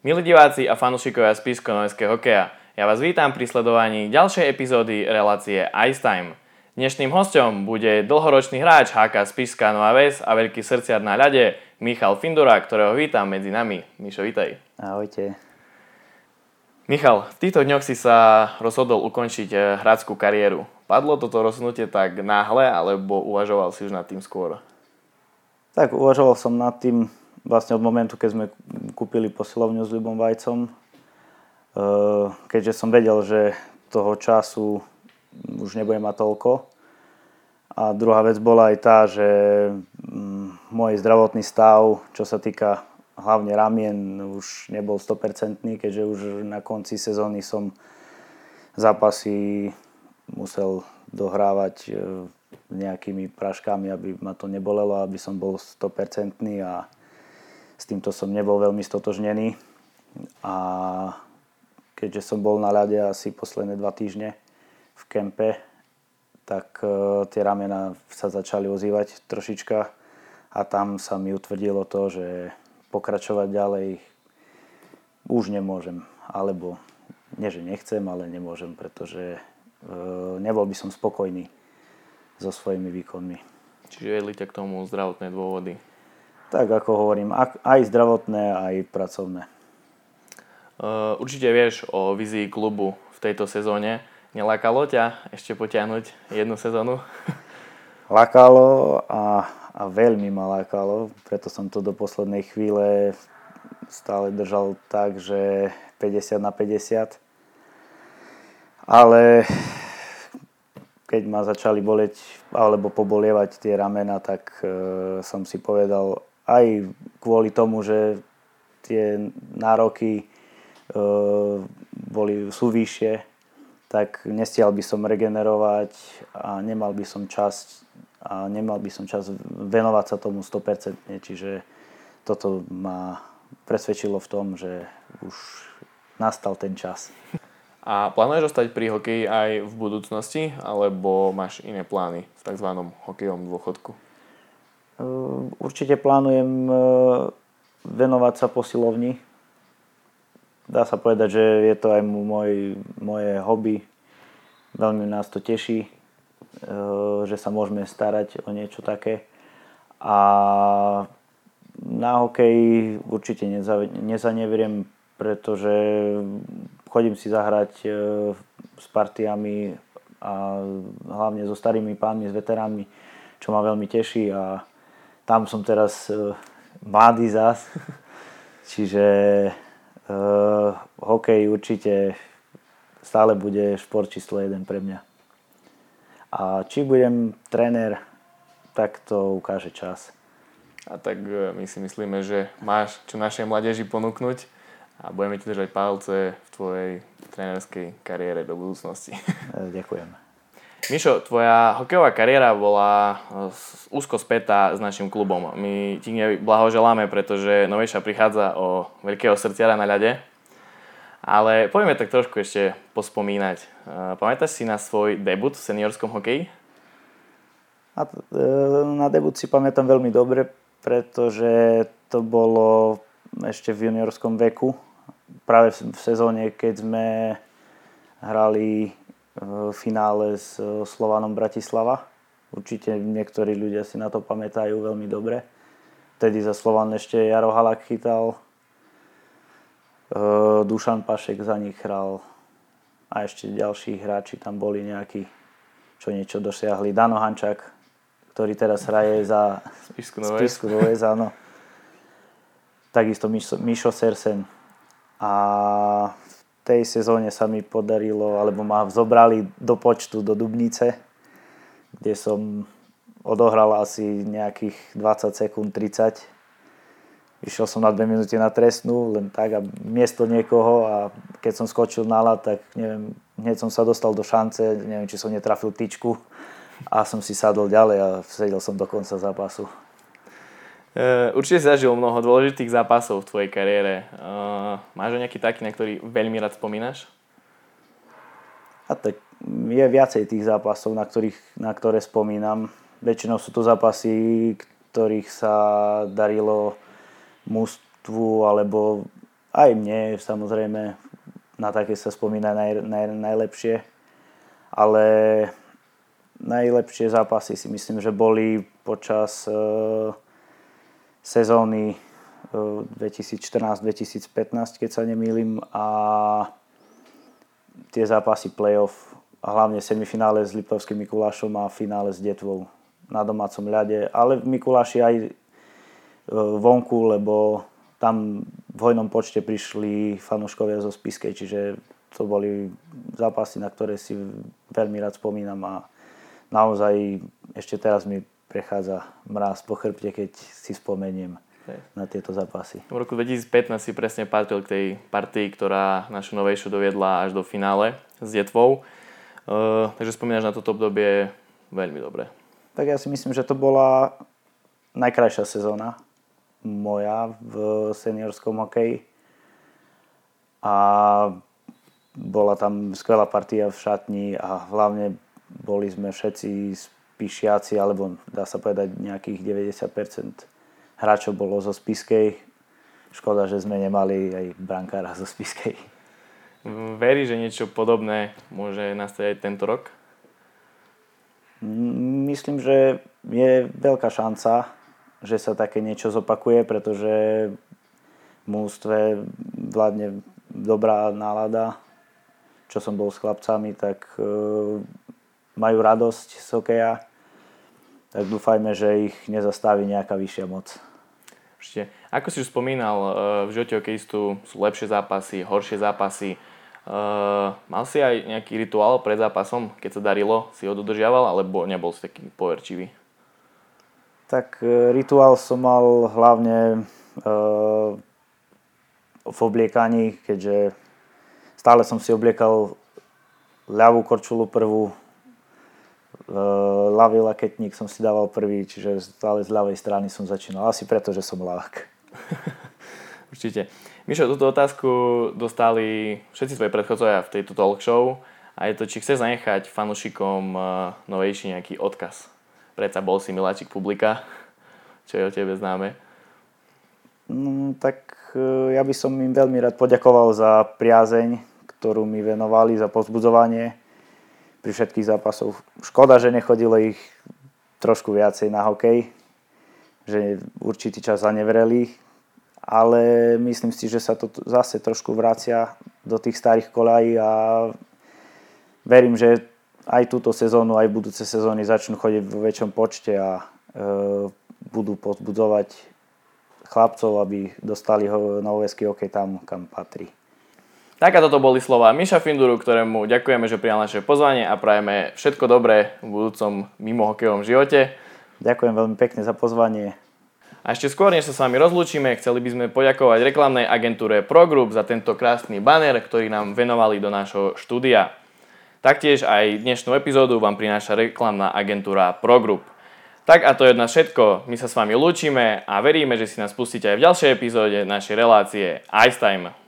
Milí diváci a fanúšikovia spisko noveského hokeja, ja vás vítam pri sledovaní ďalšej epizódy relácie Ice Time. Dnešným hostom bude dlhoročný hráč HK Spišská Nová Ves a veľký srdciar na ľade Michal Findura, ktorého vítam medzi nami. Mišo, vítaj. Ahojte. Michal, v týchto dňoch si sa rozhodol ukončiť eh, hráckú kariéru. Padlo toto rozhodnutie tak náhle, alebo uvažoval si už nad tým skôr? Tak uvažoval som nad tým vlastne od momentu, keď sme kúpili posilovňu s Ľubom Vajcom. Eh, keďže som vedel, že toho času už nebudem mať toľko. A druhá vec bola aj tá, že mm, môj zdravotný stav, čo sa týka hlavne ramien, už nebol 100%, keďže už na konci sezóny som zápasy musel dohrávať e, nejakými praškami, aby ma to nebolelo, aby som bol 100% a s týmto som nebol veľmi stotožnený. A keďže som bol na ľade asi posledné dva týždne, v kempe, tak uh, tie ramena sa začali ozývať trošička a tam sa mi utvrdilo to, že pokračovať ďalej už nemôžem. Alebo nie, že nechcem, ale nemôžem, pretože uh, nebol by som spokojný so svojimi výkonmi. Čiže vedli ťa k tomu zdravotné dôvody? Tak ako hovorím, aj zdravotné, aj pracovné. Určite vieš o vizii klubu v tejto sezóne. Nelákalo ťa ešte potiahnuť jednu sezónu? Lákalo a, a veľmi ma lákalo, preto som to do poslednej chvíle stále držal tak, že 50 na 50. Ale keď ma začali boleť alebo pobolievať tie ramena, tak e, som si povedal aj kvôli tomu, že tie nároky e, boli, sú vyššie, tak nestial by som regenerovať a nemal by som čas a nemal by som čas venovať sa tomu 100%. Čiže toto ma presvedčilo v tom, že už nastal ten čas. A plánuješ ostať pri hokeji aj v budúcnosti, alebo máš iné plány v tzv. hokejovom dôchodku? Určite plánujem e, venovať sa posilovni, dá sa povedať, že je to aj môj, moje hobby. Veľmi nás to teší, e, že sa môžeme starať o niečo také. A na hokej určite neza, nezanevriem, pretože chodím si zahrať s partiami a hlavne so starými pánmi, s veteránmi, čo ma veľmi teší a tam som teraz e, mladý zas, čiže Uh, hokej určite stále bude šport číslo jeden pre mňa. A či budem tréner, tak to ukáže čas. A tak e, my si myslíme, že máš čo našej mladeži ponúknuť a budeme ti držať palce v tvojej trénerskej kariére do budúcnosti. E, ďakujem. Mišo, tvoja hokejová kariéra bola eh, úzko spätá s našim klubom. My ti blahoželáme, pretože Novejša prichádza o veľkého srdciara na ľade. Ale poďme tak trošku ešte pospomínať. Eh, pamätáš si na svoj debut v seniorskom hokeji? Na, eh, na debut si pamätám veľmi dobre, pretože to bolo ešte v juniorskom veku. Práve v sezóne, keď sme hrali finále s e, Slovanom Bratislava. Určite niektorí ľudia si na to pamätajú veľmi dobre. Vtedy za Slovan ešte Jaro Halak chytal, e, Dušan Pašek za nich hral a ešte ďalší hráči tam boli nejakí, čo niečo dosiahli. Dano Hančák, ktorý teraz hraje za Spisku Nové, áno. Takisto Mišo, Mišo Sersen. A tej sezóne sa mi podarilo, alebo ma zobrali do počtu do Dubnice, kde som odohral asi nejakých 20 sekúnd, 30. Išiel som na 2 minúty na trestnú, len tak a miesto niekoho a keď som skočil na ľad, tak neviem, hneď som sa dostal do šance, neviem, či som netrafil tyčku a som si sadol ďalej a sedel som do konca zápasu. Uh, určite si zažil mnoho dôležitých zápasov v tvojej kariére. Uh, máš nejaký taký, na ktorý veľmi rád spomínaš? A tak je viacej tých zápasov, na, ktorých, na ktoré spomínam. Väčšinou sú to zápasy, ktorých sa darilo mústvu alebo Aj mne, samozrejme, na také sa spomína naj, naj, najlepšie. Ale najlepšie zápasy si myslím, že boli počas uh, sezóny uh, 2014-2015, keď sa nemýlim. A tie zápasy playoff, hlavne semifinále s Liptovským Mikulášom a finále s Detvou na domácom ľade, ale v Mikuláši aj e, vonku, lebo tam v hojnom počte prišli fanúškovia zo Spiskej, čiže to boli zápasy, na ktoré si veľmi rád spomínam a naozaj ešte teraz mi prechádza mráz po chrbte, keď si spomeniem na tieto zápasy. V roku 2015 si presne patril k tej partii, ktorá našu novejšiu doviedla až do finále s Detvou. Uh, takže spomínaš na toto obdobie veľmi dobre. Tak ja si myslím, že to bola najkrajšia sezóna moja v seniorskom hokeji. A bola tam skvelá partia v šatni a hlavne boli sme všetci spíšiaci, alebo dá sa povedať nejakých 90% hráčov bolo zo Spiskej. Škoda, že sme nemali aj brankára zo Spiskej. Verí, že niečo podobné môže nastať aj tento rok? Myslím, že je veľká šanca že sa také niečo zopakuje, pretože v mústve vládne dobrá nálada. Čo som bol s chlapcami, tak e, majú radosť z hokeja. Tak dúfajme, že ich nezastaví nejaká vyššia moc. Určite. Ako si už spomínal, e, v živote hokejistu sú lepšie zápasy, horšie zápasy. E, mal si aj nejaký rituál pred zápasom, keď sa darilo, si ho dodržiaval, alebo nebol si taký poverčivý? Tak e, rituál som mal hlavne v obliekaní, keďže stále som si obliekal ľavú korčulu prvú, ľavý laketník som si dával prvý, čiže stále z ľavej strany som začínal. Asi preto, že som ľavák. Určite. Mišo, túto otázku dostali všetci tvoji predchodcovia v tejto talk show a je to, či chceš zanechať fanúšikom novejší nejaký odkaz predsa bol si miláčik publika, čo je o tebe známe. No, tak e, ja by som im veľmi rád poďakoval za priazeň, ktorú mi venovali, za pozbudzovanie pri všetkých zápasoch. Škoda, že nechodilo ich trošku viacej na hokej, že určitý čas zanevreli, ale myslím si, že sa to zase trošku vracia do tých starých kolají a verím, že aj túto sezónu, aj budúce sezóny začnú chodiť vo väčšom počte a e, budú pozbudzovať chlapcov, aby dostali ho na OSK hokej tam, kam patrí. Tak a toto boli slova Miša Finduru, ktorému ďakujeme, že prijal naše pozvanie a prajeme všetko dobré v budúcom mimo hokejovom živote. Ďakujem veľmi pekne za pozvanie. A ešte skôr, než sa s vami rozlúčime, chceli by sme poďakovať reklamnej agentúre ProGroup za tento krásny banner, ktorý nám venovali do nášho štúdia. Taktiež aj dnešnú epizódu vám prináša reklamná agentúra ProGroup. Tak a to je od nás všetko. My sa s vami lúčime a veríme, že si nás pustíte aj v ďalšej epizóde našej relácie Ice Time.